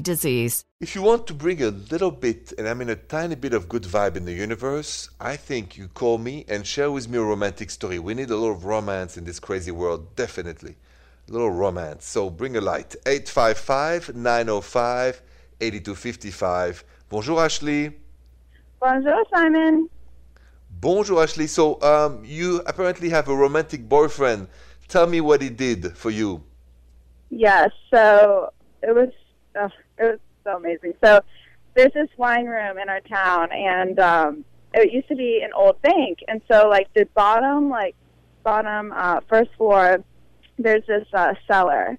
disease. If you want to bring a little bit, and I mean a tiny bit of good vibe in the universe, I think you call me and share with me a romantic story. We need a little of romance in this crazy world, definitely. A little romance. So bring a light. 855 905 8255. Bonjour, Ashley. Bonjour, Simon. Bonjour, Ashley. So um, you apparently have a romantic boyfriend. Tell me what he did for you. Yes, so it was oh, it was so amazing. So there's this wine room in our town, and um, it used to be an old bank, and so like the bottom like bottom uh, first floor, there's this uh, cellar,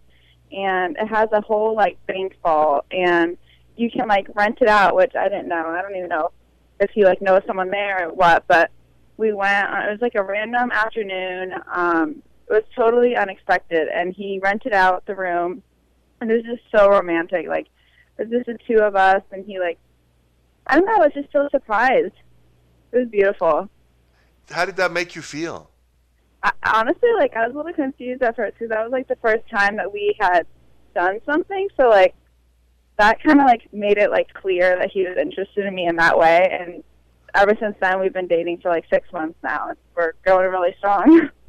and it has a whole like bank vault, and you can like rent it out, which I didn't know. I don't even know if you like know someone there or what, but we went. It was like a random afternoon. Um, it was totally unexpected, and he rented out the room, and it was just so romantic. Like it was just the two of us, and he like, I don't know. I was just so surprised. It was beautiful. How did that make you feel? I, honestly, like I was a little confused at first because that was like the first time that we had done something. So like that kind of like made it like clear that he was interested in me in that way. And ever since then, we've been dating for like six months now. and We're going really strong.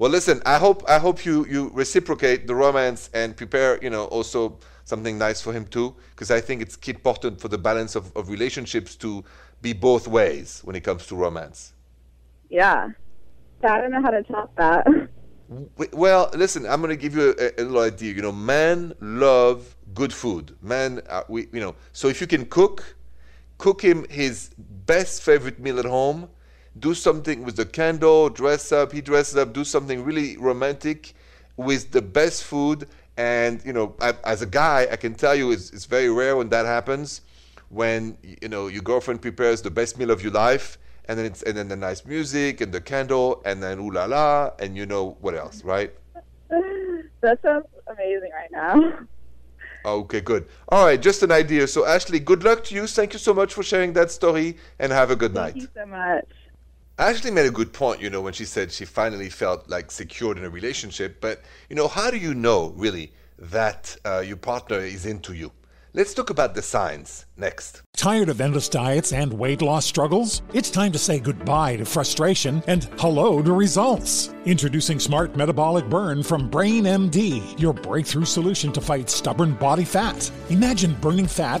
Well, listen. I hope I hope you you reciprocate the romance and prepare. You know, also something nice for him too, because I think it's key important for the balance of, of relationships to be both ways when it comes to romance. yeah. I don't know how to top that. Well, listen, I'm going to give you a, a little idea. You know, men love good food. Men, uh, we, you know, so if you can cook, cook him his best favorite meal at home. Do something with the candle, dress up. He dresses up. Do something really romantic with the best food. And you know, I, as a guy, I can tell you, it's, it's very rare when that happens. When you know your girlfriend prepares the best meal of your life, and then it's and then the nice music and the candle, and then ooh la la, and you know what else, right? that sounds amazing right now. Okay, good. All right, just an idea. So, Ashley, good luck to you. Thank you so much for sharing that story and have a good Thank night. Thank you so much. Ashley made a good point, you know, when she said she finally felt like secured in a relationship. But, you know, how do you know really that uh, your partner is into you? let's talk about the science next. Tired of endless diets and weight loss struggles? It's time to say goodbye to frustration and hello to results. Introducing Smart Metabolic Burn from BrainMD, your breakthrough solution to fight stubborn body fat. Imagine burning fat,